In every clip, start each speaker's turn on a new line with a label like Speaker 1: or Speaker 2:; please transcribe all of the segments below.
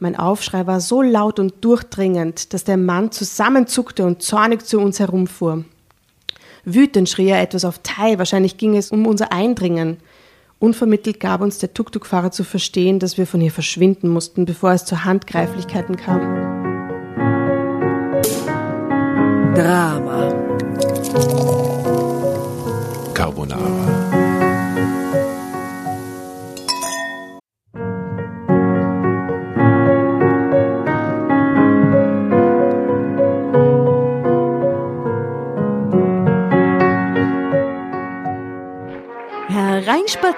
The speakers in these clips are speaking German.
Speaker 1: Mein Aufschrei war so laut und durchdringend, dass der Mann zusammenzuckte und zornig zu uns herumfuhr. Wütend schrie er etwas auf Thai, wahrscheinlich ging es um unser Eindringen. Unvermittelt gab uns der Tuk-Tuk-Fahrer zu verstehen, dass wir von hier verschwinden mussten, bevor es zu Handgreiflichkeiten kam.
Speaker 2: Drama.
Speaker 3: but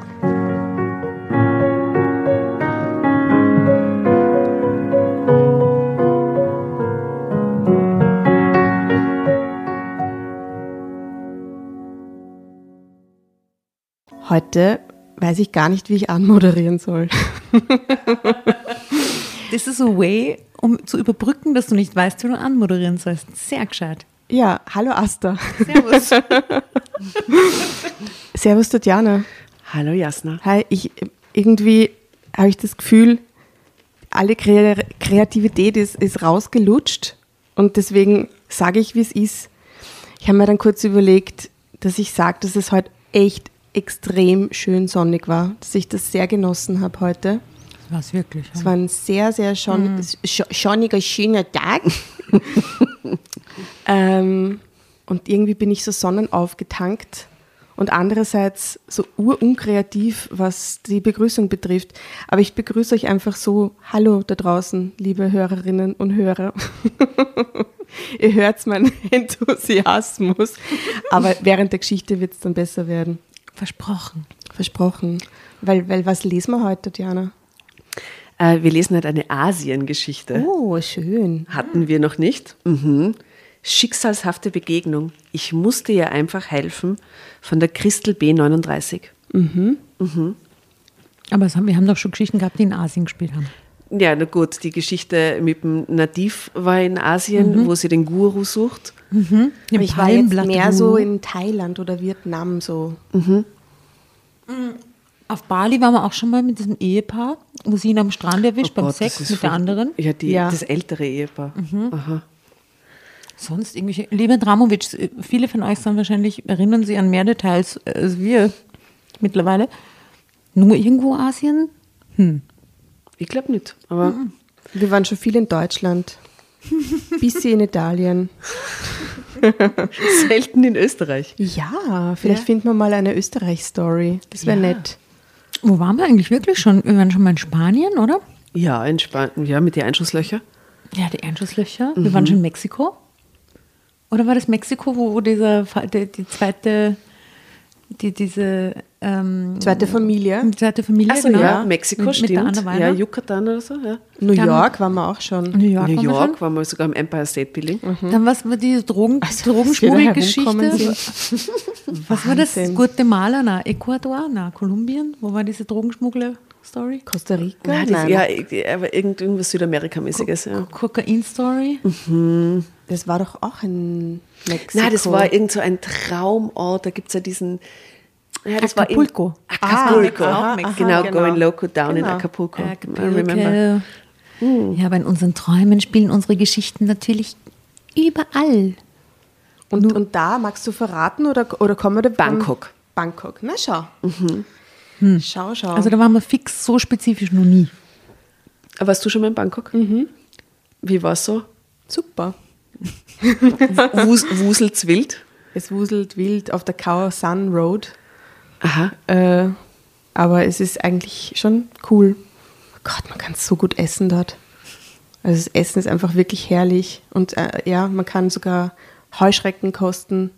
Speaker 1: Heute weiß ich gar nicht, wie ich anmoderieren soll.
Speaker 4: Das ist a way, um zu überbrücken, dass du nicht weißt, wie du anmoderieren sollst. Sehr gescheit.
Speaker 1: Ja, hallo Asta.
Speaker 4: Servus.
Speaker 1: Servus Tatjana.
Speaker 2: Hallo Jasna.
Speaker 1: Hi, ich irgendwie habe ich das Gefühl, alle Kre Kreativität ist, ist rausgelutscht und deswegen sage ich, wie es ist. Ich habe mir dann kurz überlegt, dass ich sage, dass es heute echt extrem schön sonnig war, dass ich das sehr genossen habe heute.
Speaker 4: Das war es wirklich.
Speaker 1: Es war ein sehr, sehr schon,
Speaker 4: Mhm.
Speaker 1: sch schonniger, schöner Tag. ähm, und irgendwie bin ich so sonnenaufgetankt und andererseits so urunkreativ, was die Begrüßung betrifft. Aber ich begrüße euch einfach so, hallo da draußen, liebe Hörerinnen und Hörer. Ihr hört meinen Enthusiasmus, aber während der Geschichte wird es dann besser werden.
Speaker 4: Versprochen.
Speaker 1: Versprochen. Weil, weil was lesen wir heute, Diana?
Speaker 2: Äh, wir lesen halt eine Asiengeschichte.
Speaker 1: Oh, schön.
Speaker 2: Hatten wir noch nicht. Mhm. Schicksalshafte Begegnung. Ich musste ihr einfach helfen von der Christel B39.
Speaker 4: Aber es haben, wir haben doch schon Geschichten gehabt, die in Asien gespielt haben.
Speaker 2: Ja, na gut, die Geschichte mit dem Nativ war in Asien, wo sie den Guru sucht.
Speaker 4: Im
Speaker 1: Aber ich war jetzt mehr so in Thailand oder Vietnam so.
Speaker 4: Auf Bali waren wir auch schon mal mit diesem Ehepaar, wo sie ihn am Strand erwischt, beim
Speaker 2: Oh Gott,
Speaker 4: Sex mit der anderen.
Speaker 2: Ja, die,
Speaker 1: Ja.
Speaker 2: das ältere Ehepaar. Aha.
Speaker 4: Sonst irgendwelche. Lieber Dramovic, viele von euch sind wahrscheinlich, erinnern sich an mehr Details als wir mittlerweile. Nur irgendwo Asien?
Speaker 2: Ich glaube nicht, aber
Speaker 1: Wir waren schon viel in Deutschland. Bisschen in Italien.
Speaker 2: selten in Österreich.
Speaker 1: Ja, vielleicht
Speaker 2: Ja.
Speaker 1: finden wir mal eine Österreich-Story. Das wäre
Speaker 2: Ja.
Speaker 1: nett.
Speaker 4: Wo waren wir eigentlich wirklich schon? Wir waren schon mal in Spanien, oder?
Speaker 2: Ja, in Spanien, ja, mit den Einschusslöcher.
Speaker 4: Ja, die Einschusslöcher. Wir waren schon in Mexiko. Oder war das Mexiko, wo, wo dieser, die, die zweite, die, diese ähm,
Speaker 1: Zweite Familie.
Speaker 4: zweite Familie,
Speaker 5: Achso,
Speaker 4: genau.
Speaker 5: ja, Mexiko
Speaker 4: mit, mit der
Speaker 5: stimmt.
Speaker 4: Anna Weiner.
Speaker 5: ja, Yucatan oder so, ja.
Speaker 1: New
Speaker 4: Dann-
Speaker 1: York waren wir auch schon.
Speaker 4: New York.
Speaker 5: New
Speaker 4: waren wir
Speaker 5: York waren wir sogar im Empire State Building.
Speaker 4: schon. Dann was war die Drogen,
Speaker 1: da
Speaker 4: Drogenschmuggelgeschichte? Was war das? Guatemala, na, Ecuador, na, Kolumbien? Wo war diese Drogenschmuggler-Story?
Speaker 1: Costa Rica?
Speaker 5: Nein, das,
Speaker 1: Nein,
Speaker 5: ja, aber irgend- irgendwas Südamerikamäßiges, ja.
Speaker 4: Kokain-Story?
Speaker 1: das war doch auch in Mexiko.
Speaker 5: Nein, das war irgend so ein Traumort, da gibt es ja diesen. Ja, das war
Speaker 4: Acapulco.
Speaker 5: in Acapulco.
Speaker 4: Ah,
Speaker 5: genau,
Speaker 1: aha, genau.
Speaker 5: Going Loco down in
Speaker 1: Genau.
Speaker 5: Acapulco. I remember.
Speaker 4: Acapulco. Ja, aber in unseren Träumen spielen unsere Geschichten natürlich überall.
Speaker 1: Und, und da magst du verraten oder, oder kommen wir da
Speaker 5: Bangkok.
Speaker 1: Bangkok. Na schau. Schau, schau.
Speaker 4: Also da waren wir fix so spezifisch noch nie.
Speaker 5: Aber warst du schon mal in Bangkok? Wie war es so?
Speaker 1: super.
Speaker 5: Wus Wuselt's wild?
Speaker 1: Es wuselt wild auf der Khao Sun Road.
Speaker 5: Aha.
Speaker 1: Äh, aber es ist eigentlich schon cool. Gott, man kann so gut essen dort. Also das Essen ist einfach wirklich herrlich. Und äh, ja, man kann sogar Heuschrecken kosten.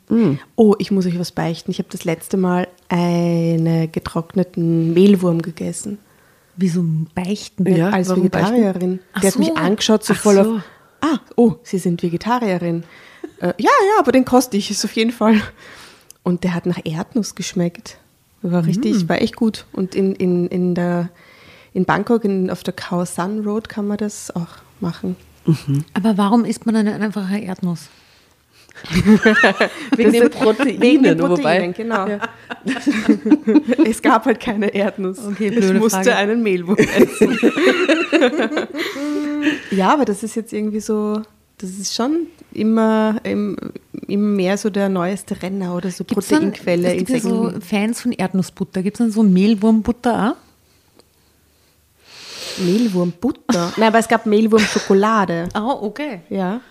Speaker 1: Oh, ich muss euch was beichten. Ich habe das letzte Mal einen getrockneten Mehlwurm gegessen.
Speaker 4: Wieso beichten?
Speaker 5: Ja,
Speaker 1: als
Speaker 5: warum
Speaker 1: Vegetarierin.
Speaker 4: Ach
Speaker 1: Der hat mich
Speaker 4: so.
Speaker 1: angeschaut, so
Speaker 5: Ach
Speaker 1: voll
Speaker 5: so.
Speaker 1: auf. Ah, oh, Sie sind Vegetarierin. äh, ja, ja, aber den koste ich, ist auf jeden Fall. Und der hat nach Erdnuss geschmeckt. War richtig, war echt gut. Und in, in, in, der, in Bangkok, in, auf der Khao Sun Road, kann man das auch machen.
Speaker 4: Aber warum isst man dann einfach eine Erdnuss?
Speaker 5: Wegen den Proteinen,
Speaker 1: Wegen den
Speaker 5: wobei.
Speaker 1: Proteinen, genau. es gab halt keine Erdnuss.
Speaker 4: Okay,
Speaker 1: ich musste
Speaker 4: Frage.
Speaker 1: einen Mehlwurm essen. ja, aber das ist jetzt irgendwie so, das ist schon immer, im- immer mehr so der neueste Renner oder so
Speaker 4: Gibt's dann-
Speaker 1: Proteinquelle.
Speaker 4: Es gibt ja so Fans von Erdnussbutter. Gibt es dann so Mehlwurmbutter auch?
Speaker 1: Mehlwurmbutter. Nein, aber es gab Mehlwurmschokolade.
Speaker 4: Ah, okay.
Speaker 1: Ja.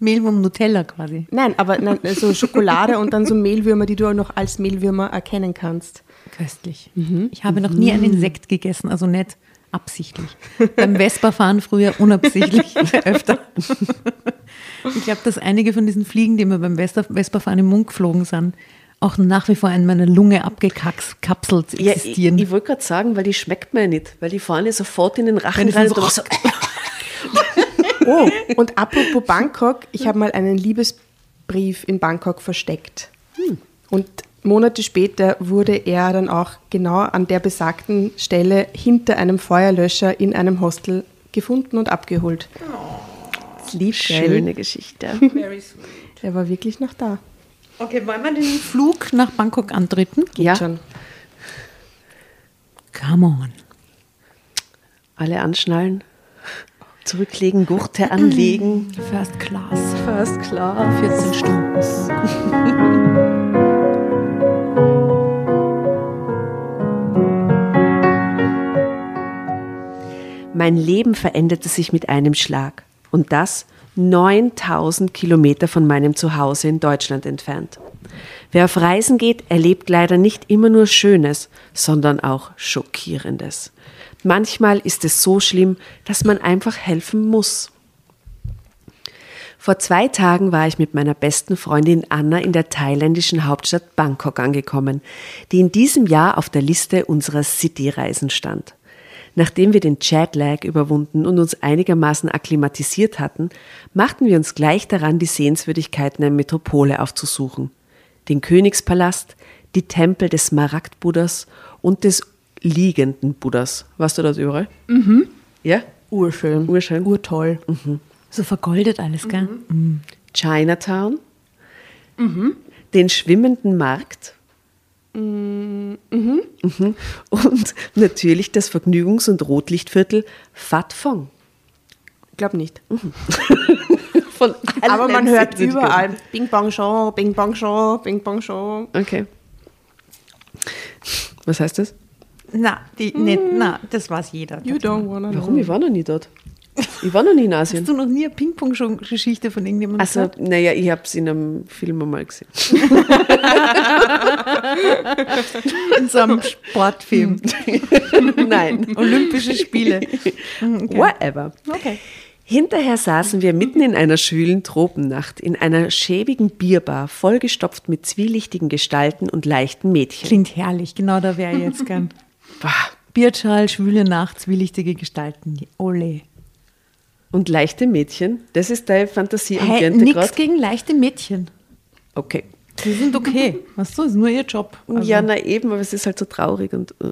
Speaker 4: Mehlwurm-Nutella quasi.
Speaker 1: Nein, aber nein, so Schokolade und dann so Mehlwürmer, die du auch noch als Mehlwürmer erkennen kannst.
Speaker 4: Köstlich. Ich habe noch nie ein Insekt gegessen, also nicht absichtlich. Beim Vespa-Fahren früher unabsichtlich, öfter. Ich glaube, dass einige von diesen Fliegen, die mir beim Vespa- Vespa-Fahren im Mund geflogen sind, auch nach wie vor in meiner Lunge abgekapselt
Speaker 5: Ja, ich,
Speaker 4: existieren.
Speaker 5: ich wollte gerade sagen, weil die schmeckt mir ja nicht, weil die fahren ja sofort in den Rachen rein.
Speaker 4: so-
Speaker 1: Oh, und apropos Bangkok, ich habe mal einen Liebesbrief in Bangkok versteckt. Und Monate später wurde er dann auch genau an der besagten Stelle hinter einem Feuerlöscher in einem Hostel gefunden und abgeholt. Das lieb?
Speaker 5: Schöne Geschichte.
Speaker 1: Er war wirklich noch da.
Speaker 4: Okay, wollen wir den Flug nach Bangkok antreten?
Speaker 5: ja,
Speaker 1: Schon.
Speaker 4: Come on.
Speaker 5: alle anschnallen, zurücklegen, Gurte anlegen.
Speaker 4: First Class.
Speaker 5: First klar.
Speaker 4: 14 Stunden.
Speaker 5: Mein Leben veränderte sich mit einem Schlag. Und das 9000 Kilometer von meinem Zuhause in Deutschland entfernt. Wer auf Reisen geht, erlebt leider nicht immer nur Schönes, sondern auch Schockierendes. Manchmal ist es so schlimm, dass man einfach helfen muss. Vor zwei Tagen war ich mit meiner besten Freundin Anna in der thailändischen Hauptstadt Bangkok angekommen, die in diesem Jahr auf der Liste unserer City-Reisen stand. Nachdem wir den Jetlag überwunden und uns einigermaßen akklimatisiert hatten, machten wir uns gleich daran, die Sehenswürdigkeiten der Metropole aufzusuchen. Den Königspalast, die Tempel des Smaragd-Buddhas und des liegenden Buddhas. Warst du das überall? Mhm. Ja?
Speaker 1: Urschön.
Speaker 5: Urschön.
Speaker 1: Urtoll.
Speaker 4: So vergoldet alles, gell?
Speaker 5: Chinatown, den schwimmenden Markt Mhm. und natürlich das Vergnügungs- und Rotlichtviertel Phat Phong.
Speaker 1: Ich glaube nicht.
Speaker 5: Von
Speaker 1: Aber
Speaker 5: allen
Speaker 1: man hört überall Bing Bong Show, Bing Bong Show, Bing Bong Show.
Speaker 5: Okay. Was heißt das?
Speaker 4: Na, die, nicht, na, das weiß jeder.
Speaker 1: You don't wanna know.
Speaker 5: Warum? Ich war noch nie dort. Ich war noch nie in Asien.
Speaker 4: Hast du noch nie eine Ping-Pong-Geschichte von irgendjemandem
Speaker 5: Also,
Speaker 4: gehört?
Speaker 5: naja, ich habe es in einem Film einmal gesehen.
Speaker 4: In so einem Sportfilm.
Speaker 5: Nein.
Speaker 4: Olympische Spiele.
Speaker 5: Whatever.
Speaker 4: Okay.
Speaker 5: Hinterher saßen wir mitten in einer schwülen Tropennacht in einer schäbigen Bierbar, vollgestopft mit zwielichtigen Gestalten und leichten Mädchen.
Speaker 4: Klingt herrlich, genau da wäre ich jetzt gern. Bierschal, schwüle Nacht, zwielichtige Gestalten. Ole.
Speaker 5: Und leichte Mädchen? Das ist deine Fantasie
Speaker 4: Hey, nix
Speaker 5: grad?
Speaker 4: gegen leichte Mädchen.
Speaker 5: Okay.
Speaker 4: Die sind okay. Weißt du, ist nur ihr Job. Also,
Speaker 5: ja, na eben, aber es ist halt so traurig und. äh.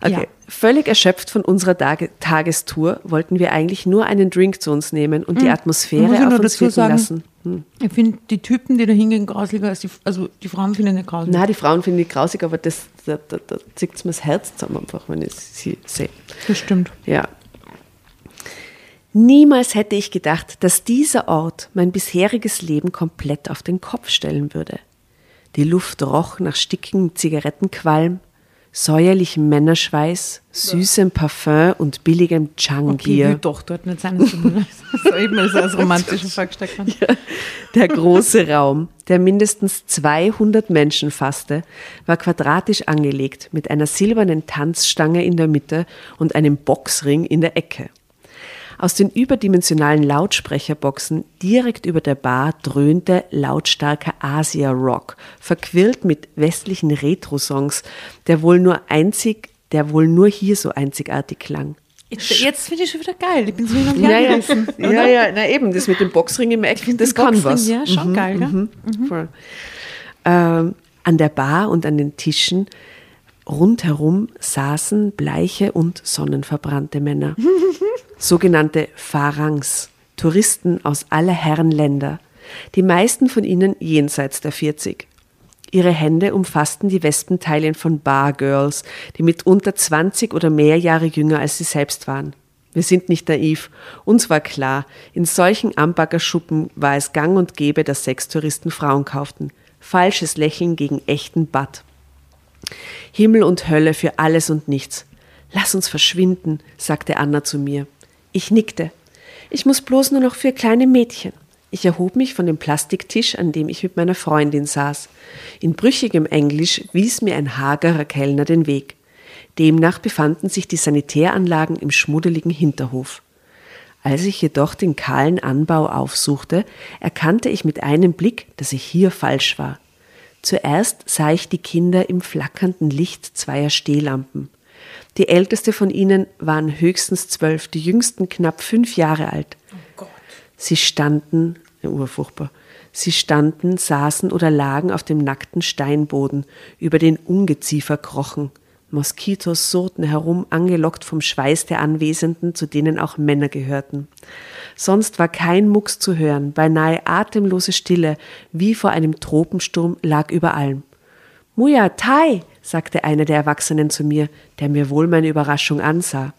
Speaker 5: Okay.
Speaker 4: Ja.
Speaker 5: Völlig erschöpft von unserer Tage Tagestour wollten wir eigentlich nur einen Drink zu uns nehmen und die
Speaker 4: Hm.
Speaker 5: Atmosphäre auf uns wirken
Speaker 4: sagen?
Speaker 5: lassen. Hm.
Speaker 4: Ich finde die Typen, die da hingehen, grausliger als die, also die Frauen finden nicht grausig.
Speaker 5: Na, die Frauen finde ich grausig, aber das, da, da, da zieht es mir das Herz zusammen einfach, wenn ich sie sehe.
Speaker 4: Das stimmt.
Speaker 5: Ja. Niemals hätte ich gedacht, dass dieser Ort mein bisheriges Leben komplett auf den Kopf stellen würde. Die Luft roch nach stickigem Zigarettenqualm, säuerlichem Männerschweiß, süßem Parfum und billigem
Speaker 4: Okay,
Speaker 5: Changier.
Speaker 4: will doch dort nicht sein. So eben als als romantischer vorgestellt haben.
Speaker 5: Der große Raum, der mindestens 200 Menschen fasste, war quadratisch angelegt mit einer silbernen Tanzstange in der Mitte und einem Boxring in der Ecke. Aus den überdimensionalen Lautsprecherboxen direkt über der Bar dröhnte lautstarker Asia-Rock, verquirlt mit westlichen Retro-Songs, der wohl nur einzig, der wohl nur hier so einzigartig klang.
Speaker 4: Jetzt, jetzt finde ich schon wieder geil. Ich bin so und
Speaker 5: Ja, ja, ja, ja, na eben, das mit dem Boxring im Eck, das kann
Speaker 4: Boxring,
Speaker 5: was.
Speaker 4: ja, schon geil, gell?
Speaker 5: Mhm. Voll. Ähm, an der Bar und an den Tischen rundherum saßen bleiche und sonnenverbrannte Männer. Sogenannte Pharangs, Touristen aus aller Herren Länder. Die meisten von ihnen jenseits der 40. Ihre Hände umfassten die Wespenteilchen von Bargirls, die mitunter 20 oder mehr Jahre jünger als sie selbst waren. Wir sind nicht naiv. Uns war klar, in solchen Ambacker-Schuppen war es gang und gäbe, dass Sextouristen Frauen kauften. Falsches Lächeln gegen echten Butt. Himmel und Hölle für alles und nichts. Lass uns verschwinden, sagte Anna zu mir. Ich nickte. Ich muss bloß nur noch für kleine Mädchen. Ich erhob mich von dem Plastiktisch, an dem ich mit meiner Freundin saß. In brüchigem Englisch wies mir ein hagerer Kellner den Weg. Demnach befanden sich die Sanitäranlagen im schmuddeligen Hinterhof. Als ich jedoch den kahlen Anbau aufsuchte, erkannte ich mit einem Blick, dass ich hier falsch war. Zuerst sah ich die Kinder im flackernden Licht zweier Stehlampen. Die älteste von ihnen waren höchstens zwölf, die jüngsten knapp fünf Jahre alt. Sie standen, ja, urfurchtbar, sie standen, saßen oder lagen auf dem nackten Steinboden, über den Ungeziefer krochen. Moskitos surrten herum, angelockt vom Schweiß der Anwesenden, zu denen auch Männer gehörten. Sonst war kein Mucks zu hören, beinahe atemlose Stille, wie vor einem Tropensturm, lag über allem. Muya, Tai, sagte einer der Erwachsenen zu mir, der mir wohl meine Überraschung ansah.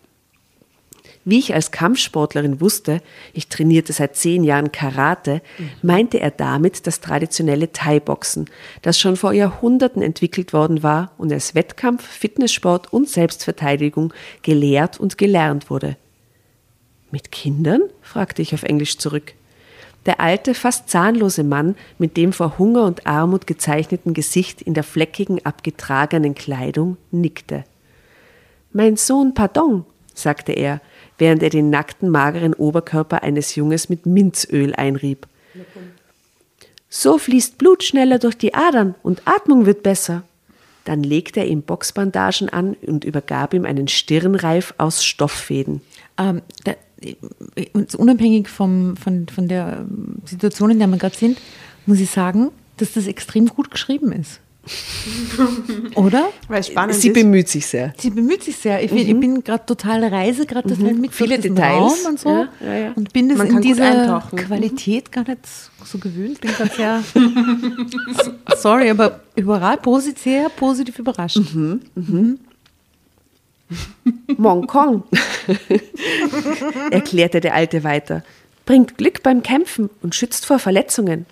Speaker 5: Wie ich als Kampfsportlerin wusste, ich trainierte seit zehn Jahren Karate, meinte er damit das traditionelle Thai-Boxen, das schon vor Jahrhunderten entwickelt worden war und als Wettkampf, Fitnesssport und Selbstverteidigung gelehrt und gelernt wurde. Mit Kindern? fragte ich auf Englisch zurück. Der alte, fast zahnlose Mann mit dem vor Hunger und Armut gezeichneten Gesicht in der fleckigen, abgetragenen Kleidung nickte. Mein Sohn, pardon, sagte er, während er den nackten, mageren Oberkörper eines Junges mit Minzöl einrieb. So fließt Blut schneller durch die Adern und Atmung wird besser. Dann legte er ihm Boxbandagen an und übergab ihm einen Stirnreif aus Stofffäden.
Speaker 4: Ähm, unabhängig vom, von, von der ähm, Situation, in der wir gerade sind, muss ich sagen, dass das extrem gut geschrieben ist. Oder?
Speaker 1: Weil es spannend
Speaker 5: Sie
Speaker 1: ist.
Speaker 5: bemüht sich sehr.
Speaker 4: Sie bemüht sich sehr. Ich, bin- ich bin gerade total reise, gerade mit
Speaker 5: Mhm. Viele
Speaker 4: durch diesen
Speaker 5: Details.
Speaker 4: Raum und so.
Speaker 5: Ja, ja, ja.
Speaker 4: Und bin das
Speaker 1: Man
Speaker 4: in dieser
Speaker 1: eintauchen.
Speaker 4: Qualität gar nicht so gewöhnt. Bin gerade sehr, sorry, aber überall posit sehr positiv überrascht.
Speaker 5: Mhm. Mongkong, erklärte der Alte weiter, bringt Glück beim Kämpfen und schützt vor Verletzungen.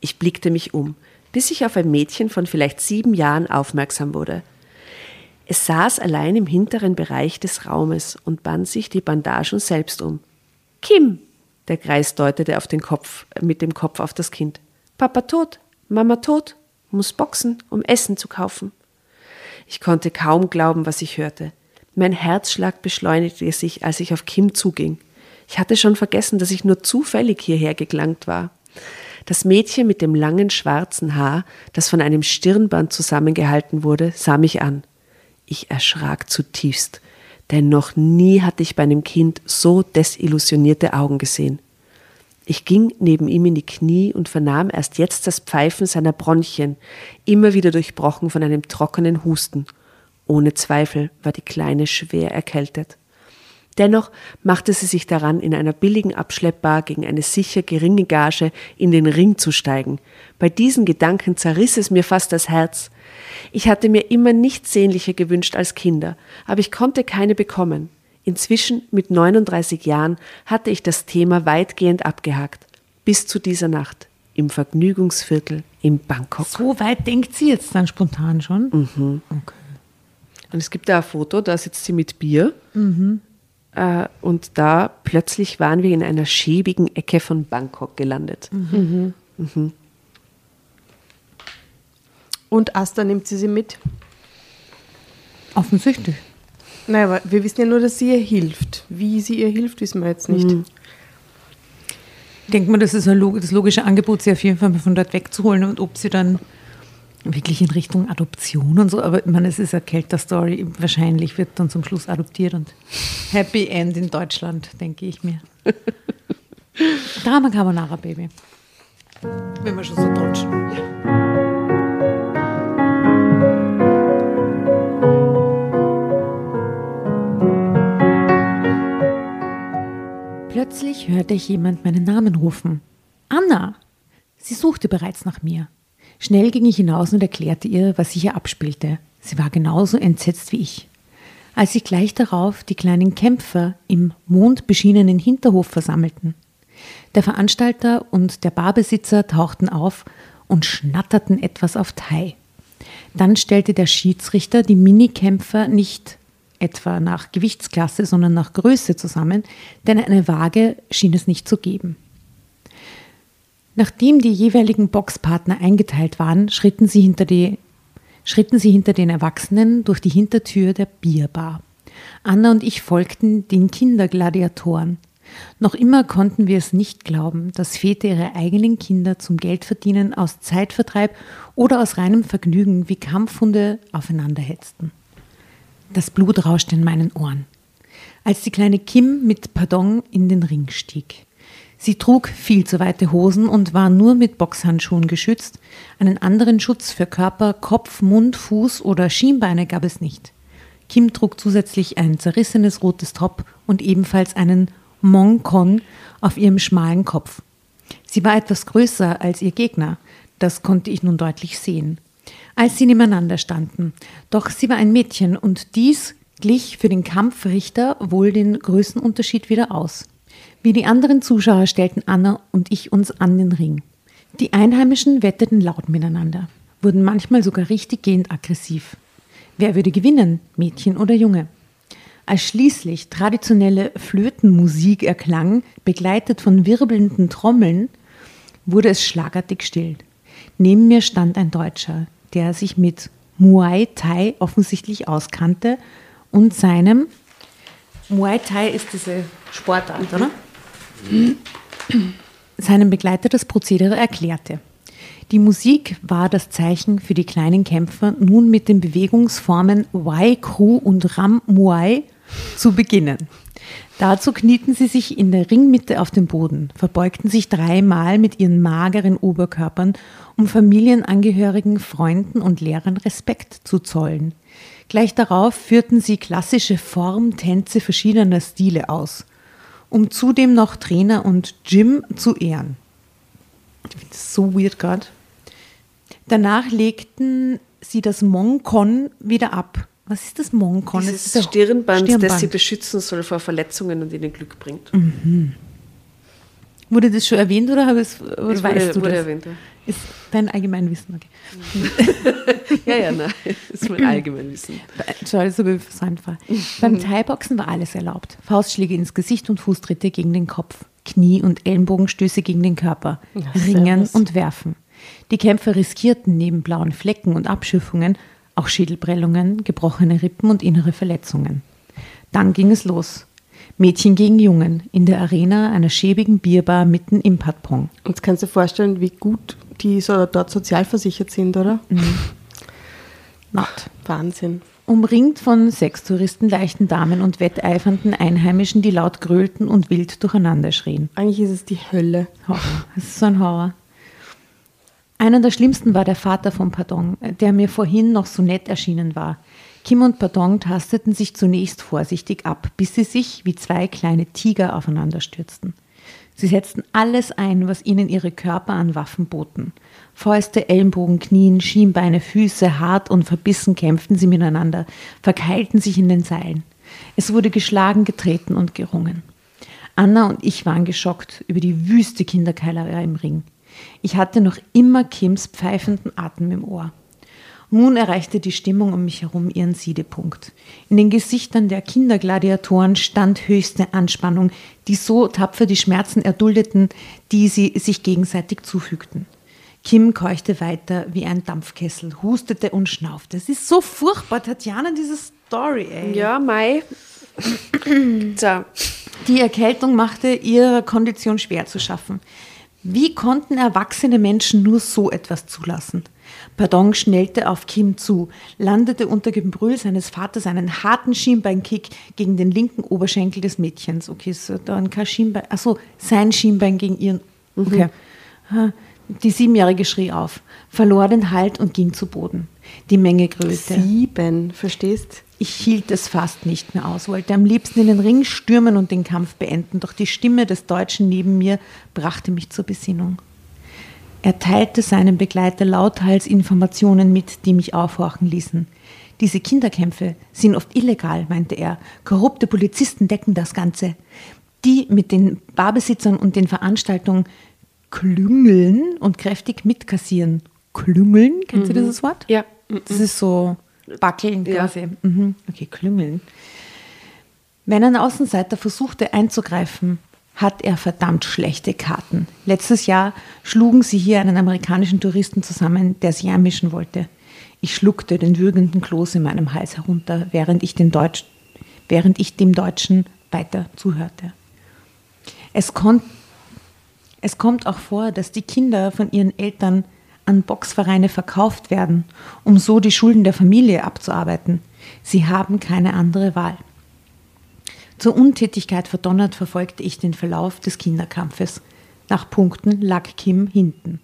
Speaker 5: Ich blickte mich um, bis ich auf ein Mädchen von vielleicht sieben Jahren aufmerksam wurde. Es saß allein im hinteren Bereich des Raumes und band sich die Bandagen selbst um. Kim, der Greis deutete auf den Kopf, mit dem Kopf auf das Kind. Papa tot, Mama tot, muss boxen, um Essen zu kaufen. Ich konnte kaum glauben, was ich hörte. Mein Herzschlag beschleunigte sich, als ich auf Kim zuging. Ich hatte schon vergessen, dass ich nur zufällig hierher gelangt war. Das Mädchen mit dem langen schwarzen Haar, das von einem Stirnband zusammengehalten wurde, sah mich an. Ich erschrak zutiefst, denn noch nie hatte ich bei einem Kind so desillusionierte Augen gesehen. Ich ging neben ihm in die Knie und vernahm erst jetzt das Pfeifen seiner Bronchien, immer wieder durchbrochen von einem trockenen Husten. Ohne Zweifel war die Kleine schwer erkältet. Dennoch machte sie sich daran, in einer billigen Abschleppbar gegen eine sicher geringe Gage in den Ring zu steigen. Bei diesen Gedanken zerriss es mir fast das Herz. Ich hatte mir immer nichts sehnlicher gewünscht als Kinder, aber ich konnte keine bekommen. Inzwischen mit 39 Jahren hatte ich das Thema weitgehend abgehakt. Bis zu dieser Nacht im Vergnügungsviertel in Bangkok.
Speaker 4: So weit denkt sie jetzt dann spontan schon?
Speaker 5: Mhm. Okay. Und es gibt da ein Foto, da sitzt sie mit Bier. Mhm. Äh, und da plötzlich waren wir in einer schäbigen Ecke von Bangkok gelandet. Mhm. Mhm.
Speaker 1: Und Asta nimmt sie sie mit?
Speaker 4: Offensichtlich.
Speaker 1: Naja, aber wir wissen ja nur, dass sie ihr hilft. Wie sie ihr hilft, wissen wir jetzt nicht. Mhm.
Speaker 4: Denkt man, das ist ein, das logische Angebot, sie auf jeden Fall von dort wegzuholen und ob sie dann wirklich in Richtung Adoption und so, aber ich meine, es ist eine Kelter-Story. Wahrscheinlich wird dann zum Schluss adoptiert und Happy End in Deutschland, denke ich mir. Drama Carbonara, Baby. Wenn wir schon so deutschen. Plötzlich hörte ich jemand meinen Namen rufen. Anna! Sie suchte bereits nach mir. Schnell ging ich hinaus und erklärte ihr, was sich hier abspielte. Sie war genauso entsetzt wie ich. Als sich gleich darauf die kleinen Kämpfer im mondbeschienenen Hinterhof versammelten. Der Veranstalter und der Barbesitzer tauchten auf und schnatterten etwas auf Thai. Dann stellte der Schiedsrichter die Minikämpfer nicht etwa nach Gewichtsklasse, sondern nach Größe zusammen, denn eine Waage schien es nicht zu geben. Nachdem die jeweiligen Boxpartner eingeteilt waren, schritten sie hinter, die, schritten sie hinter den Erwachsenen durch die Hintertür der Bierbar. Anna und ich folgten den Kindergladiatoren. Noch immer konnten wir es nicht glauben, dass Väter ihre eigenen Kinder zum Geldverdienen aus Zeitvertreib oder aus reinem Vergnügen wie Kampfhunde aufeinander hetzten. Das Blut rauschte in meinen Ohren, als die kleine Kim mit Pardon in den Ring stieg. Sie trug viel zu weite Hosen und war nur mit Boxhandschuhen geschützt. Einen anderen Schutz für Körper, Kopf, Mund, Fuß oder Schienbeine gab es nicht. Kim trug zusätzlich ein zerrissenes rotes Top und ebenfalls einen Mongkon auf ihrem schmalen Kopf. Sie war etwas größer als ihr Gegner, das konnte ich nun deutlich sehen, als sie nebeneinander standen. Doch sie war ein Mädchen und dies glich für den Kampfrichter wohl den Größenunterschied wieder aus. Wie die anderen Zuschauer stellten Anna und ich uns an den Ring. Die Einheimischen wetteten laut miteinander, wurden manchmal sogar richtig gehend aggressiv. Wer würde gewinnen, Mädchen oder Junge? Als schließlich traditionelle Flötenmusik erklang, begleitet von wirbelnden Trommeln, wurde es schlagartig still. Neben mir stand ein Deutscher, der sich mit Muay Thai offensichtlich auskannte und seinem Muay Thai ist diese Sportart, oder? Seinem Begleiter das Prozedere erklärte. Die Musik war das Zeichen für die kleinen Kämpfer, nun mit den Bewegungsformen Wai Kru und Ram Muay zu beginnen. Dazu knieten sie sich in der Ringmitte auf den Boden, verbeugten sich dreimal mit ihren mageren Oberkörpern, um Familienangehörigen, Freunden und Lehrern Respekt zu zollen. Gleich darauf führten sie klassische Formtänze verschiedener Stile aus um zudem noch Trainer und Jim zu ehren. Ich finde das so weird gerade. Danach legten sie das Monkon wieder ab. Was ist das Monkon?
Speaker 5: Dieses das ist Stirnband, Stirnband, das sie beschützen soll vor Verletzungen und ihnen Glück bringt. Mhm.
Speaker 4: Wurde das schon erwähnt oder, habe es, oder
Speaker 5: es weißt wurde, du wurde das? erwähnt, ja.
Speaker 4: Ist dein Allgemeinwissen, okay.
Speaker 5: ja, ja, nein, das ist mein Allgemeinwissen.
Speaker 4: Schade, so interessant war. Beim Thai-Boxen war alles erlaubt. Faustschläge ins Gesicht und Fußtritte gegen den Kopf, Knie- und Ellenbogenstöße gegen den Körper, ja, Ringen und Werfen. Die Kämpfer riskierten neben blauen Flecken und Abschiffungen auch Schädelprellungen, gebrochene Rippen und innere Verletzungen. Dann ging es los. Mädchen gegen Jungen in der Arena einer schäbigen Bierbar mitten im Patpong.
Speaker 1: Und kannst du dir vorstellen, wie gut die so dort sozialversichert sind, oder? Mhm.
Speaker 4: Not.
Speaker 1: Wahnsinn.
Speaker 4: Umringt von Sextouristen, leichten Damen und wetteifernden Einheimischen, die laut grölten und wild durcheinander schrien.
Speaker 1: Eigentlich ist es die Hölle.
Speaker 4: Horror. Es ist so ein Horror. Einer der schlimmsten war der Vater von Pardon, der mir vorhin noch so nett erschienen war. Kim und Pardon tasteten sich zunächst vorsichtig ab, bis sie sich wie zwei kleine Tiger aufeinander stürzten. Sie setzten alles ein, was ihnen ihre Körper an Waffen boten. Fäuste, Ellenbogen, Knien, Schienbeine, Füße, hart und verbissen kämpften sie miteinander, verkeilten sich in den Seilen. Es wurde geschlagen, getreten und gerungen. Anna und ich waren geschockt über die wüste Kinderkeilerei im Ring. Ich hatte noch immer Kims pfeifenden Atem im Ohr. Nun erreichte die Stimmung um mich herum ihren Siedepunkt. In den Gesichtern der Kindergladiatoren stand höchste Anspannung, die so tapfer die Schmerzen erduldeten, die sie sich gegenseitig zufügten. Kim keuchte weiter wie ein Dampfkessel, hustete und schnaufte. Es ist so furchtbar, Tatjana, diese Story, ey.
Speaker 5: Ja, Mai.
Speaker 4: so. Die Erkältung machte ihrer Kondition schwer zu schaffen. Wie konnten erwachsene Menschen nur so etwas zulassen? Pardon schnellte auf Kim zu, landete unter Gebrüll seines Vaters einen harten Schienbeinkick gegen den linken Oberschenkel des Mädchens. Okay, so dann kein Schienbein, achso, sein Schienbein gegen ihren. Okay. Mhm. Die Siebenjährige schrie auf, verlor den Halt und ging zu Boden. Die Menge grölte.
Speaker 1: Sieben, verstehst?
Speaker 4: Ich hielt es fast nicht mehr aus, wollte am liebsten in den Ring stürmen und den Kampf beenden, doch die Stimme des Deutschen neben mir brachte mich zur Besinnung. Er teilte seinem Begleiter lauthals Informationen mit, die mich aufhorchen ließen. Diese Kinderkämpfe sind oft illegal, meinte er. Korrupte Polizisten decken das Ganze. Die mit den Barbesitzern und den Veranstaltungen klüngeln und kräftig mitkassieren. Klüngeln, kennst mhm. du dieses Wort?
Speaker 1: Ja.
Speaker 4: Das ist so Backeln quasi. Ja. Mhm. Okay, klüngeln. Wenn ein Außenseiter versuchte einzugreifen, hat er verdammt schlechte Karten. Letztes Jahr schlugen sie hier einen amerikanischen Touristen zusammen, der sich einmischen wollte. Ich schluckte den würgenden Kloß in meinem Hals herunter, während ich, Deutsch, während ich dem Deutschen weiter zuhörte. Es, kon es kommt auch vor, dass die Kinder von ihren Eltern an Boxvereine verkauft werden, um so die Schulden der Familie abzuarbeiten. Sie haben keine andere Wahl. Zur Untätigkeit verdonnert verfolgte ich den Verlauf des Kinderkampfes. Nach Punkten lag Kim hinten.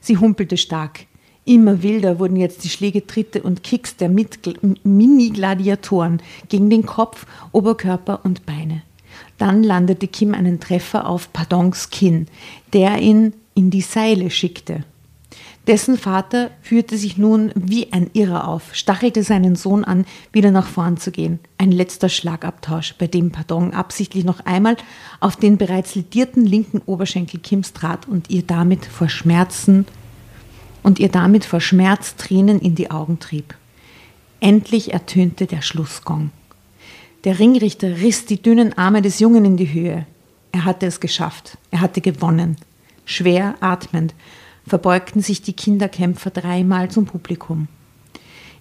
Speaker 4: Sie humpelte stark. Immer wilder wurden jetzt die Schläge, Tritte und Kicks der Mini-Gladiatoren gegen den Kopf, Oberkörper und Beine. Dann landete Kim einen Treffer auf Pardons Kinn, der ihn in die Seile schickte. Dessen Vater führte sich nun wie ein Irrer auf, stachelte seinen Sohn an, wieder nach vorn zu gehen. Ein letzter Schlagabtausch, bei dem Pardon absichtlich noch einmal auf den bereits lidierten linken Oberschenkel Kims trat und ihr damit vor Schmerzen und ihr damit vor Schmerz Tränen in die Augen trieb. Endlich ertönte der Schlussgong. Der Ringrichter riss die dünnen Arme des Jungen in die Höhe. Er hatte es geschafft. Er hatte gewonnen. Schwer atmend verbeugten sich die Kinderkämpfer dreimal zum Publikum.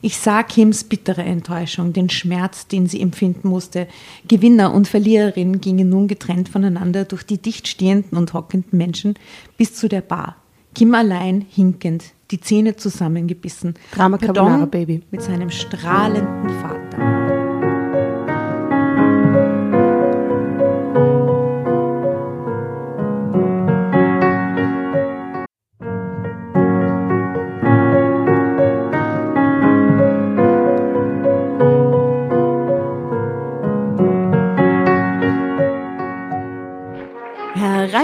Speaker 4: Ich sah Kims bittere Enttäuschung, den Schmerz, den sie empfinden musste. Gewinner und Verliererin gingen nun getrennt voneinander durch die dicht stehenden und hockenden Menschen bis zu der Bar. Kim allein hinkend, die Zähne zusammengebissen.
Speaker 1: Drama Carbonara Baby.
Speaker 4: Mit seinem strahlenden Vater.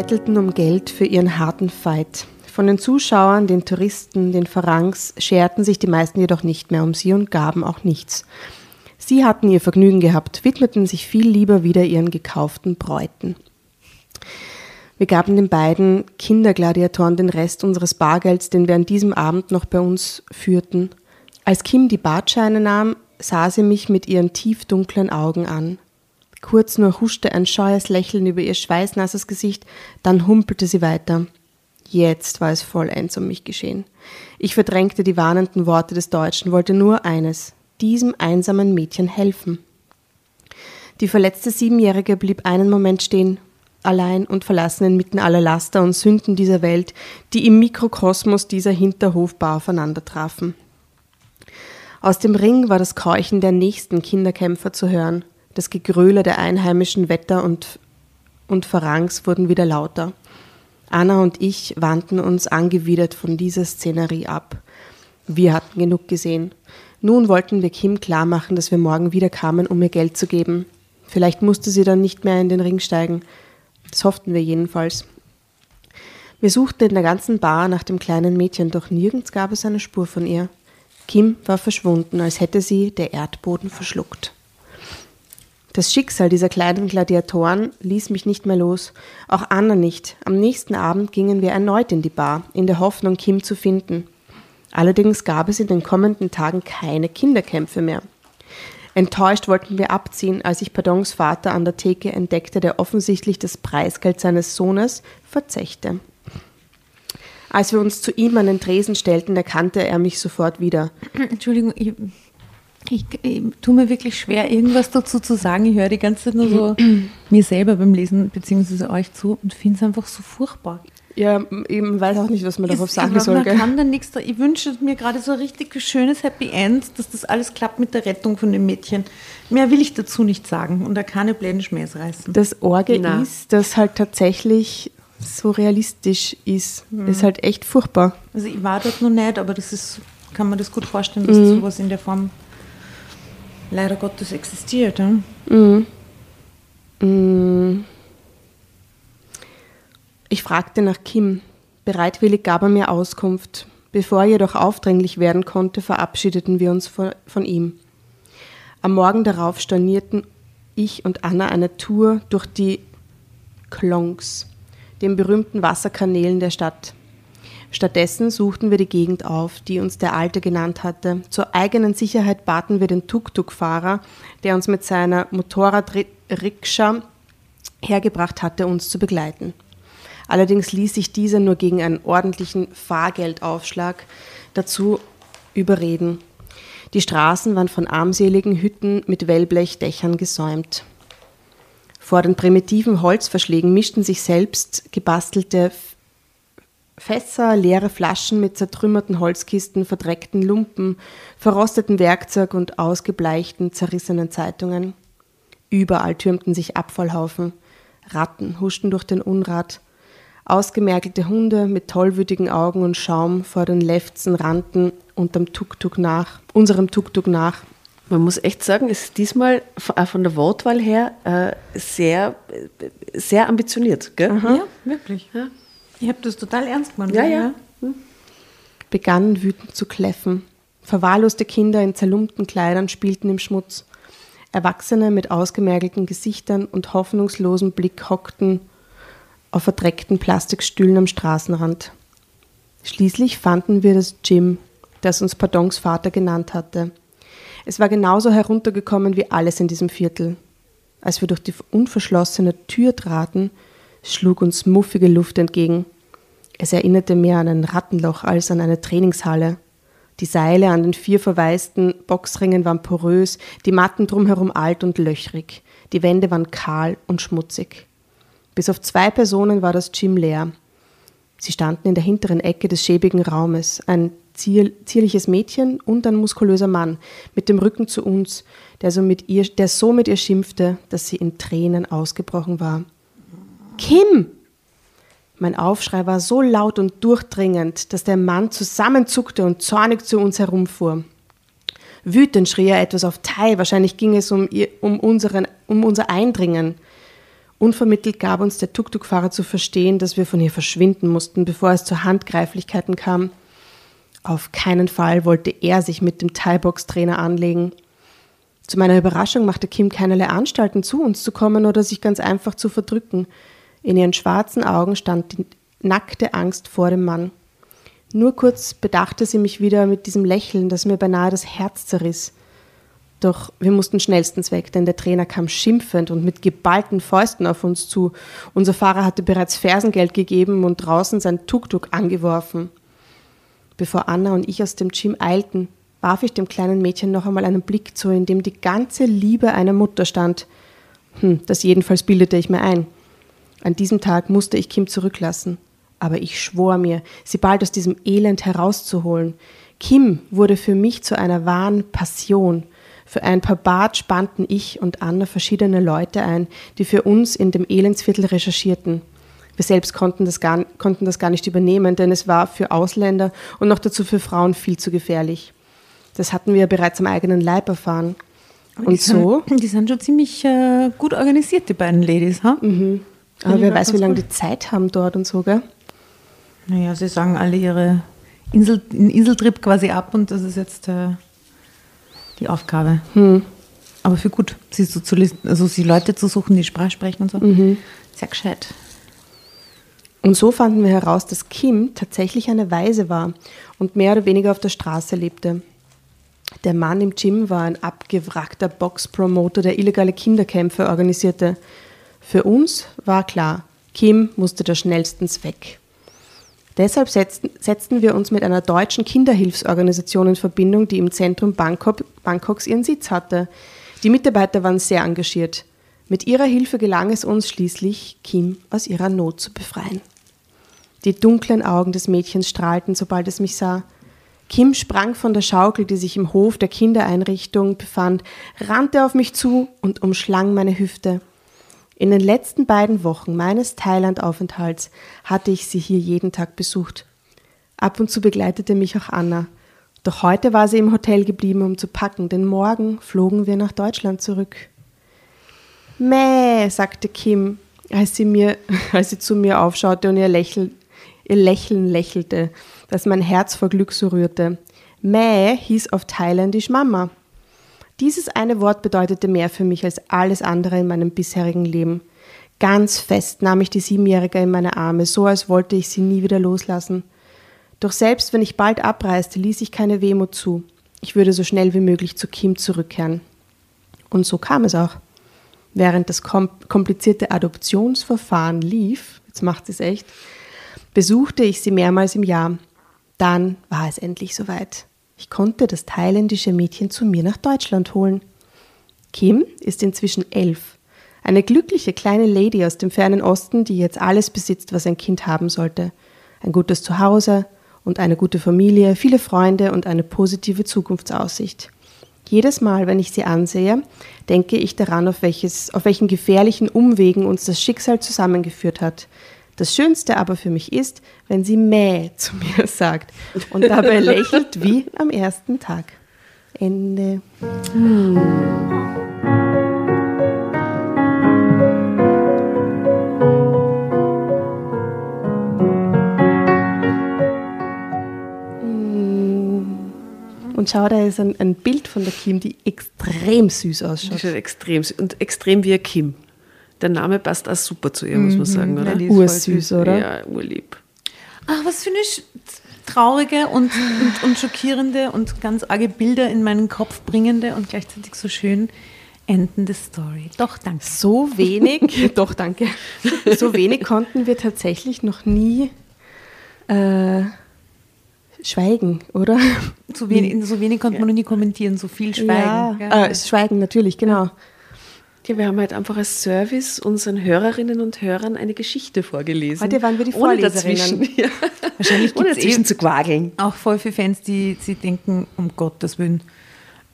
Speaker 1: Bettelten um Geld für ihren harten Fight. Von den Zuschauern, den Touristen, den Farangs scherten sich die meisten jedoch nicht mehr um sie und gaben auch nichts. Sie hatten ihr Vergnügen gehabt, widmeten sich viel lieber wieder ihren gekauften Bräuten. Wir gaben den beiden Kindergladiatoren den Rest unseres Bargelds, den wir an diesem Abend noch bei uns führten. Als Kim die Bartscheine nahm, sah sie mich mit ihren tiefdunklen Augen an. Kurz nur huschte ein scheues Lächeln über ihr schweißnasses Gesicht, dann humpelte sie weiter. Jetzt war es vollends um mich geschehen. Ich verdrängte die warnenden Worte des Deutschen, wollte nur eines, diesem einsamen Mädchen helfen. Die verletzte Siebenjährige blieb einen Moment stehen, allein und verlassen inmitten aller Laster und Sünden dieser Welt, die im Mikrokosmos dieser Hinterhofbar aufeinander trafen. Aus dem Ring war das Keuchen der nächsten Kinderkämpfer zu hören. Das Gegröle der einheimischen Wetter und, und Farangs wurden wieder lauter. Anna und ich wandten uns angewidert von dieser Szenerie ab. Wir hatten genug gesehen. Nun wollten wir Kim klarmachen, dass wir morgen wieder kamen, um ihr Geld zu geben. Vielleicht musste sie dann nicht mehr in den Ring steigen. Das hofften wir jedenfalls. Wir suchten in der ganzen Bar nach dem kleinen Mädchen, doch nirgends gab es eine Spur von ihr. Kim war verschwunden, als hätte sie der Erdboden verschluckt. Das Schicksal dieser kleinen Gladiatoren ließ mich nicht mehr los, auch Anna nicht. Am nächsten Abend gingen wir erneut in die Bar, in der Hoffnung, Kim zu finden. Allerdings gab es in den kommenden Tagen keine Kinderkämpfe mehr. Enttäuscht wollten wir abziehen, als ich Pardons Vater an der Theke entdeckte, der offensichtlich das Preisgeld seines Sohnes verzechte. Als wir uns zu ihm an den Tresen stellten, erkannte er mich sofort wieder.
Speaker 4: Entschuldigung, ich, ich, ich tue mir wirklich schwer, irgendwas dazu zu sagen. Ich höre die ganze Zeit nur so mir selber beim Lesen, beziehungsweise euch zu und finde es einfach so furchtbar.
Speaker 1: Ja, eben weiß auch nicht, was man darauf
Speaker 4: Ist-
Speaker 1: sagen soll.
Speaker 4: Man
Speaker 1: gell?
Speaker 4: kann dann nichts da. Ich wünsche mir gerade so ein richtig schönes Happy End, dass das alles klappt mit der Rettung von dem Mädchen. Mehr will ich dazu nicht sagen und da keine bläden Schmähs reißen.
Speaker 1: Das Orge
Speaker 5: Na.
Speaker 1: ist, dass halt tatsächlich so realistisch ist.
Speaker 4: Mhm.
Speaker 1: Ist halt echt furchtbar.
Speaker 4: Also ich war dort noch nicht, aber das ist, kann man das gut vorstellen, dass
Speaker 1: Mhm.
Speaker 4: sowas in der Form leider Gottes existiert. Ja?
Speaker 1: Ich fragte nach Kim. Bereitwillig gab er mir Auskunft. Bevor er jedoch aufdringlich werden konnte, verabschiedeten wir uns von, ihm. Am Morgen darauf stornierten ich und Anna eine Tour durch die Klongs, den berühmten Wasserkanälen der Stadt. Stattdessen suchten wir die Gegend auf, die uns der Alte genannt hatte. Zur eigenen Sicherheit baten wir den Tuk-Tuk-Fahrer, der uns mit seiner Motorradrikscha hergebracht hatte, uns zu begleiten. Allerdings ließ sich dieser nur gegen einen ordentlichen Fahrgeldaufschlag dazu überreden. Die Straßen waren von armseligen Hütten mit Wellblechdächern gesäumt. Vor den primitiven Holzverschlägen mischten sich selbst gebastelte Fässer, leere Flaschen mit zertrümmerten Holzkisten, verdreckten Lumpen, verrosteten Werkzeug und ausgebleichten, zerrissenen Zeitungen. Überall türmten sich Abfallhaufen. Ratten huschten durch den Unrat. Ausgemergelte Hunde mit tollwütigen Augen und Schaum vor den Lefzen rannten unterm Tuk-Tuk nach, unserem Tuk-Tuk nach.
Speaker 5: Man muss echt sagen, es ist diesmal von der Wortwahl her äh, sehr, äh, sehr ambitioniert. Gell?
Speaker 4: Ja, wirklich. Ich habe das total ernst gemeint.
Speaker 5: Ja, ja.
Speaker 1: begannen wütend zu kläffen. Verwahrloste Kinder in zerlumpten Kleidern spielten im Schmutz. Erwachsene mit ausgemergelten Gesichtern und hoffnungslosem Blick hockten auf verdreckten Plastikstühlen am Straßenrand. Schließlich fanden wir das Gym, das uns Pardons Vater genannt hatte. Es war genauso heruntergekommen wie alles in diesem Viertel. Als wir durch die unverschlossene Tür traten, schlug uns muffige Luft entgegen. Es erinnerte mehr an ein Rattenloch als an eine Trainingshalle. Die Seile an den vier verwaisten Boxringen waren porös, die Matten drumherum alt und löchrig. Die Wände waren kahl und schmutzig. Bis auf zwei Personen war das Gym leer. Sie standen in der hinteren Ecke des schäbigen Raumes, ein zier zierliches Mädchen und ein muskulöser Mann mit dem Rücken zu uns, der so, mit ihr, der so mit ihr schimpfte, dass sie in Tränen ausgebrochen war. Kim! Mein Aufschrei war so laut und durchdringend, dass der Mann zusammenzuckte und zornig zu uns herumfuhr. Wütend schrie er etwas auf Thai, wahrscheinlich ging es um, ihr, um, unseren, um unser Eindringen. Unvermittelt gab uns der Tuk-Tuk-Fahrer zu verstehen, dass wir von hier verschwinden mussten, bevor es zu Handgreiflichkeiten kam. Auf keinen Fall wollte er sich mit dem Thai-Box-Trainer anlegen. Zu meiner Überraschung machte Kim keinerlei Anstalten, zu uns zu kommen oder sich ganz einfach zu verdrücken. In ihren schwarzen Augen stand die nackte Angst vor dem Mann. Nur kurz bedachte sie mich wieder mit diesem Lächeln, das mir beinahe das Herz zerriss. Doch wir mussten schnellstens weg, denn der Trainer kam schimpfend und mit geballten Fäusten auf uns zu. Unser Fahrer hatte bereits Fersengeld gegeben und draußen sein Tuk-Tuk angeworfen. Bevor Anna und ich aus dem Gym eilten, warf ich dem kleinen Mädchen noch einmal einen Blick zu, in dem die ganze Liebe einer Mutter stand. Hm, das jedenfalls bildete ich mir ein. An diesem Tag musste ich Kim zurücklassen. Aber ich schwor mir, sie bald aus diesem Elend herauszuholen. Kim wurde für mich zu einer wahren Passion. Für ein paar Bad spannten ich und Anna verschiedene Leute ein, die für uns in dem Elendsviertel recherchierten. Wir selbst konnten das, gar, konnten das gar nicht übernehmen, denn es war für Ausländer und noch dazu für Frauen viel zu gefährlich. Das hatten wir bereits am eigenen Leib erfahren.
Speaker 4: Und die so. Sind, die sind schon ziemlich äh, gut organisiert, die beiden Ladies, ha?
Speaker 1: Mhm. Aber wer weiß, wie lange die Zeit haben dort und so, gell?
Speaker 4: Naja, sie sagen alle ihre Insel, Inseltrip quasi ab und das ist jetzt äh, die Aufgabe. Hm. Aber für gut, sie so zu also sie Leute zu suchen, die Sprache sprechen und so. Mhm. Sehr gescheit.
Speaker 1: Und so fanden wir heraus, dass Kim tatsächlich eine Weise war und mehr oder weniger auf der Straße lebte. Der Mann im Gym war ein abgewrackter Boxpromoter, der illegale Kinderkämpfe organisierte. Für uns war klar, Kim musste da schnellstens weg. Deshalb setzten, setzten wir uns mit einer deutschen Kinderhilfsorganisation in Verbindung, die im Zentrum Bangkok, Bangkoks ihren Sitz hatte. Die Mitarbeiter waren sehr engagiert. Mit ihrer Hilfe gelang es uns schließlich, Kim aus ihrer Not zu befreien. Die dunklen Augen des Mädchens strahlten, sobald es mich sah. Kim sprang von der Schaukel, die sich im Hof der Kindereinrichtung befand, rannte auf mich zu und umschlang meine Hüfte. In den letzten beiden Wochen meines Thailand-Aufenthalts hatte ich sie hier jeden Tag besucht. Ab und zu begleitete mich auch Anna. Doch heute war sie im Hotel geblieben, um zu packen, denn morgen flogen wir nach Deutschland zurück. Mäh, sagte Kim, als sie, mir, als sie zu mir aufschaute und ihr, Lächel, ihr Lächeln lächelte, das mein Herz vor Glück so rührte. Mäh hieß auf Thailändisch Mama. Dieses eine Wort bedeutete mehr für mich als alles andere in meinem bisherigen Leben. Ganz fest nahm ich die Siebenjährige in meine Arme, so als wollte ich sie nie wieder loslassen. Doch selbst wenn ich bald abreiste, ließ ich keine Wehmut zu. Ich würde so schnell wie möglich zu Kim zurückkehren. Und so kam es auch. Während das komplizierte Adoptionsverfahren lief, jetzt macht es echt, besuchte ich sie mehrmals im Jahr. Dann war es endlich soweit. Ich konnte das thailändische Mädchen zu mir nach Deutschland holen. Kim ist inzwischen elf. Eine glückliche kleine Lady aus dem fernen Osten, die jetzt alles besitzt, was ein Kind haben sollte. Ein gutes Zuhause und eine gute Familie, viele Freunde und eine positive Zukunftsaussicht. Jedes Mal, wenn ich sie ansehe, denke ich daran, auf, welches, auf welchen gefährlichen Umwegen uns das Schicksal zusammengeführt hat. Das Schönste aber für mich ist, wenn sie Mäh zu mir sagt und dabei lächelt wie am ersten Tag. Ende. Hm. Und schau, da ist ein, ein, Bild von der Kim, die extrem süß ausschaut. Die
Speaker 5: schaut extrem süß und extrem wie Kim der Name passt auch super zu ihr, muss man mhm. sagen, oder?
Speaker 1: Ja, Ursüß, oder?
Speaker 5: Ja, urlieb.
Speaker 4: Ach, was für eine traurige und, und, und, schockierende und ganz arge Bilder in meinen Kopf bringende und gleichzeitig so schön endende Story. Doch, danke.
Speaker 1: So wenig, doch, danke. So wenig konnten wir tatsächlich noch nie äh, schweigen, oder?
Speaker 4: So wenig, so wenig konnte man noch nie kommentieren, so viel schweigen.
Speaker 1: Ja, ja. Äh, schweigen natürlich, genau.
Speaker 5: Ja, wir haben halt einfach als Service unseren Hörerinnen und Hörern eine Geschichte vorgelesen.
Speaker 1: Heute waren wir die
Speaker 5: Ohne
Speaker 1: Vorleserinnen.
Speaker 5: dazwischen, ja.
Speaker 4: Wahrscheinlich
Speaker 5: Ohne dazwischen
Speaker 4: eben
Speaker 5: zu quageln.
Speaker 4: auch voll viele Fans, die sie denken, um Gottes Willen,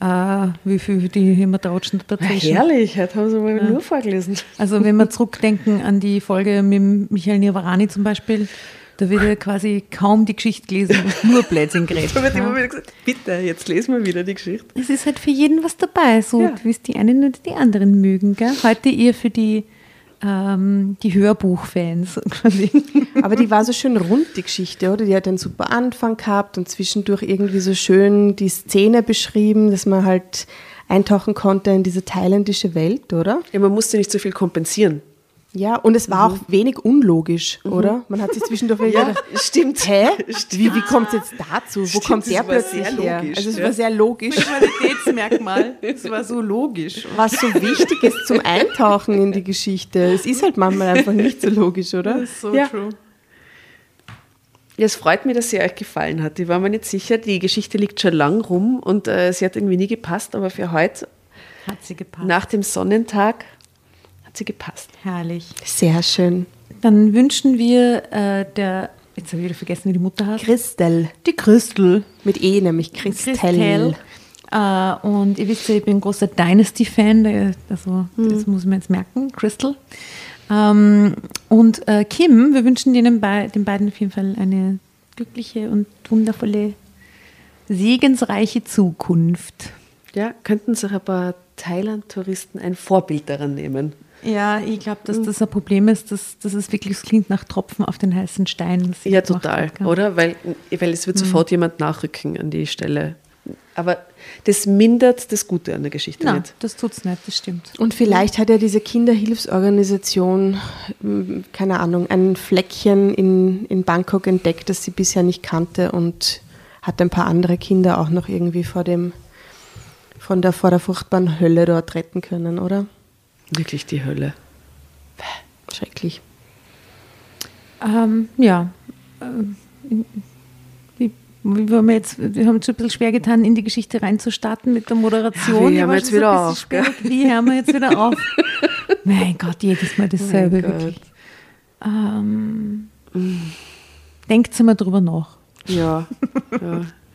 Speaker 4: äh, wie viel die immer tratschen dazwischen.
Speaker 5: Herrlich, heute haben sie mal nur vorgelesen.
Speaker 4: Also wenn wir zurückdenken an die Folge mit Michael Nirvarani zum Beispiel, da wird ja quasi kaum die Geschichte gelesen und nur Blödsinn geredet.
Speaker 5: Da wird immer wieder gesagt, bitte, jetzt lesen wir wieder die Geschichte.
Speaker 4: Es ist halt für jeden was dabei, so
Speaker 5: Ja.
Speaker 4: wie es die einen oder die anderen mögen. Gell? Heute eher für die, ähm, die Hörbuchfans.
Speaker 1: Aber die war so schön rund, die Geschichte, oder? Die hat einen super Anfang gehabt und zwischendurch irgendwie so schön die Szene beschrieben, dass man halt eintauchen konnte in diese thailändische Welt, oder?
Speaker 5: Ja, man musste nicht so viel kompensieren.
Speaker 1: Ja, und es war auch wenig unlogisch, oder? Man hat sich zwischendurch wieder gedacht,
Speaker 5: stimmt.
Speaker 1: hä? Wie, wie kommt es jetzt dazu? Wo
Speaker 5: Stimmt,
Speaker 1: kommt
Speaker 5: das
Speaker 1: der
Speaker 5: war
Speaker 1: plötzlich
Speaker 5: sehr
Speaker 1: her?
Speaker 5: logisch,
Speaker 1: Also es
Speaker 5: ja.
Speaker 1: war sehr logisch.
Speaker 4: Qualitätsmerkmal, es war so logisch.
Speaker 1: Was so wichtig ist zum Eintauchen in die Geschichte. Es ist halt manchmal einfach nicht so logisch, oder?
Speaker 4: so
Speaker 5: Ja.
Speaker 4: true.
Speaker 5: Ja, es freut mich, dass sie euch gefallen hat. Ich war mir nicht sicher, die Geschichte liegt schon lang rum und äh, sie hat irgendwie nie gepasst, aber für heute,
Speaker 4: Hat sie gepasst.
Speaker 5: nach dem Sonnentag, hat sie gepasst.
Speaker 4: Herrlich.
Speaker 1: Sehr schön.
Speaker 4: Dann wünschen wir äh, der, jetzt habe ich wieder vergessen, wie die Mutter heißt.
Speaker 1: Christel.
Speaker 4: Die Christel.
Speaker 1: Mit E, nämlich Christel.
Speaker 4: Christel. Äh, und ihr wisst ja, ich bin ein großer Dynasty-Fan, also das muss man jetzt merken, Crystal. Ähm, und äh, Kim, wir wünschen denen bei, den beiden auf jeden Fall eine glückliche und wundervolle, segensreiche Zukunft.
Speaker 5: Ja, könnten sich ein paar Thailand-Touristen ein Vorbild daran nehmen.
Speaker 4: Ja, ich glaube, dass das ein Problem ist, dass, dass es wirklich es klingt nach Tropfen auf den heißen Stein.
Speaker 5: Ja, total, oder? Weil, weil es wird sofort jemand nachrücken an die Stelle. Aber das mindert das Gute an der Geschichte
Speaker 4: Nein,
Speaker 5: nicht.
Speaker 4: das tut's nicht, das stimmt.
Speaker 1: Und vielleicht hat ja diese Kinderhilfsorganisation, m, keine Ahnung, ein Fleckchen in, in Bangkok entdeckt, das sie bisher nicht kannte und hat ein paar andere Kinder auch noch irgendwie vor dem von der, vor der furchtbaren Hölle dort retten können, oder?
Speaker 5: Wirklich die Hölle.
Speaker 1: Schrecklich.
Speaker 4: Ähm, ja. Ähm, Wie, wie wir jetzt, wir haben schon ein bisschen schwer getan, in die Geschichte reinzustarten mit der Moderation.
Speaker 5: Ja, wie
Speaker 4: Die
Speaker 5: hören wir jetzt
Speaker 4: so
Speaker 5: wieder auf,
Speaker 4: schwierig. Wie hören wir jetzt wieder auf? mein Gott, jedes Mal dasselbe,
Speaker 5: Gott.
Speaker 4: wirklich. Ähm, denkt mal drüber nach.
Speaker 5: Ja. ja.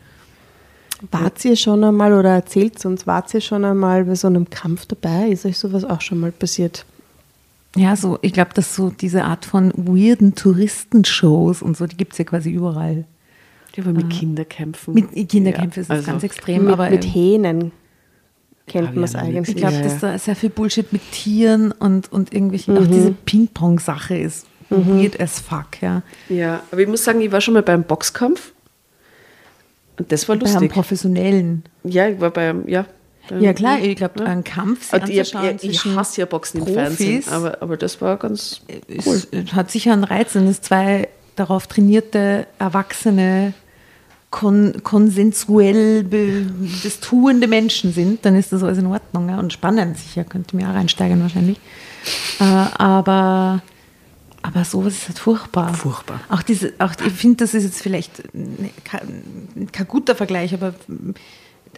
Speaker 1: Wart ihr schon einmal oder erzählt uns, wart ihr schon einmal bei so einem Kampf dabei? Ist euch sowas auch schon mal passiert?
Speaker 4: Ja, so, ich glaube, dass so diese Art von weirden Touristenshows und so, die gibt es ja quasi überall.
Speaker 5: Ja, aber mit Kinderkämpfen.
Speaker 4: Mit Kinderkämpfen ist das
Speaker 5: also,
Speaker 4: ganz extrem,
Speaker 1: mit,
Speaker 4: aber
Speaker 1: mit
Speaker 4: ähm,
Speaker 1: Hähnen kennt man es
Speaker 5: ja
Speaker 1: eigentlich.
Speaker 4: Ich glaube,
Speaker 5: Ja,
Speaker 4: dass
Speaker 5: ja.
Speaker 4: da sehr viel Bullshit mit Tieren und, und irgendwelchen, auch diese Ping-Pong-Sache ist weird as fuck, ja.
Speaker 5: Ja, aber ich muss sagen, ich war schon mal beim Boxkampf. Das war
Speaker 4: Bei einem
Speaker 5: lustig.
Speaker 4: Professionellen.
Speaker 5: Ja, ich war beim, ja. beim-
Speaker 4: Ja, klar, ich glaube,
Speaker 5: Ja.
Speaker 4: ein Kampf sich
Speaker 5: ich,
Speaker 4: anzuschauen
Speaker 5: ich, ich
Speaker 4: zwischen
Speaker 5: hasse ja Boxen im
Speaker 4: Profis.
Speaker 5: Fernsehen, aber, aber das war ganz
Speaker 4: ist, hat sicher einen Reiz, wenn es zwei darauf trainierte, erwachsene, kon konsensuell das tuende Menschen sind, dann ist das alles in Ordnung ja? und spannend sicher, könnte mir auch reinsteigern wahrscheinlich. Äh, aber, aber sowas ist halt furchtbar.
Speaker 5: Furchtbar.
Speaker 4: Auch diese, auch, ich finde, das ist jetzt vielleicht ne- kein, kein guter Vergleich, aber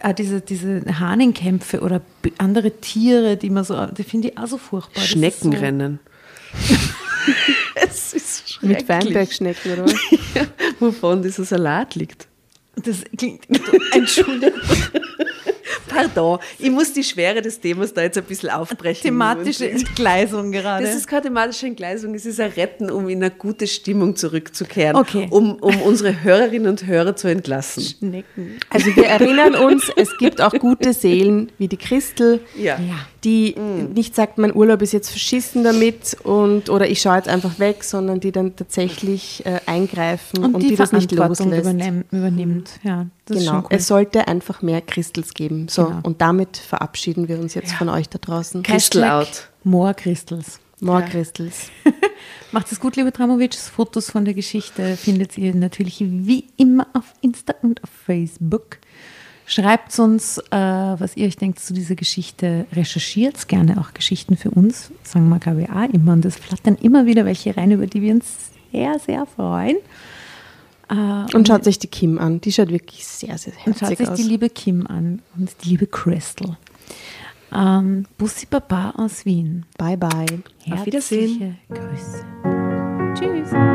Speaker 4: auch diese, diese Hahnenkämpfe oder andere Tiere, die man so, die finde ich auch so furchtbar.
Speaker 5: Schneckenrennen. es ist
Speaker 1: Mit
Speaker 5: schrecklich.
Speaker 1: Weinbergschnecken, oder was?
Speaker 5: Wovon dieser Salat liegt.
Speaker 4: Das klingt, Entschuldigung,
Speaker 5: Pardon, ich muss die Schwere des Themas da jetzt ein bisschen aufbrechen.
Speaker 4: thematische Entgleisung gerade.
Speaker 5: Das ist keine thematische Entgleisung, es ist ein Retten, um in eine gute Stimmung zurückzukehren,
Speaker 4: Okay.
Speaker 5: um, um unsere Hörerinnen und Hörer zu entlassen.
Speaker 4: Schnecken.
Speaker 1: Also wir erinnern uns, es gibt auch gute Seelen wie die Christel,
Speaker 5: Ja.
Speaker 4: Ja.
Speaker 1: Die nicht sagt, mein Urlaub ist jetzt verschissen damit und oder ich schaue jetzt einfach weg, sondern die dann tatsächlich äh, eingreifen und,
Speaker 4: Und,
Speaker 1: die,
Speaker 4: die,
Speaker 1: das nicht loslässt.
Speaker 4: übernehm, übernimmt. Ja, das ist
Speaker 1: Genau.
Speaker 4: schon cool.
Speaker 1: Es sollte einfach mehr Christels geben. So,
Speaker 4: Genau.
Speaker 1: und damit verabschieden wir uns jetzt von euch da draußen.
Speaker 5: Crystal out.
Speaker 4: More Crystals.
Speaker 1: More
Speaker 5: Ja.
Speaker 1: Christels.
Speaker 4: Macht es gut, liebe Dramovic. Fotos von der Geschichte findet ihr natürlich wie immer auf Insta und auf Facebook. Schreibt uns, äh, was ihr euch denkt zu dieser Geschichte. Recherchiert gerne auch Geschichten für uns. Sagen wir KWA immer. Und es flattern immer wieder welche rein, über die wir uns sehr, sehr freuen. Äh,
Speaker 1: Und schaut sich die Kim an. Die schaut wirklich sehr, sehr
Speaker 4: Und schaut
Speaker 1: herzig
Speaker 4: sich
Speaker 1: aus.
Speaker 4: die liebe Kim an und die liebe Crystal. Ähm, Bussi Baba aus Wien.
Speaker 1: Bye bye.
Speaker 4: Herzliche
Speaker 5: Auf Wiedersehen.
Speaker 4: Grüße. Tschüss.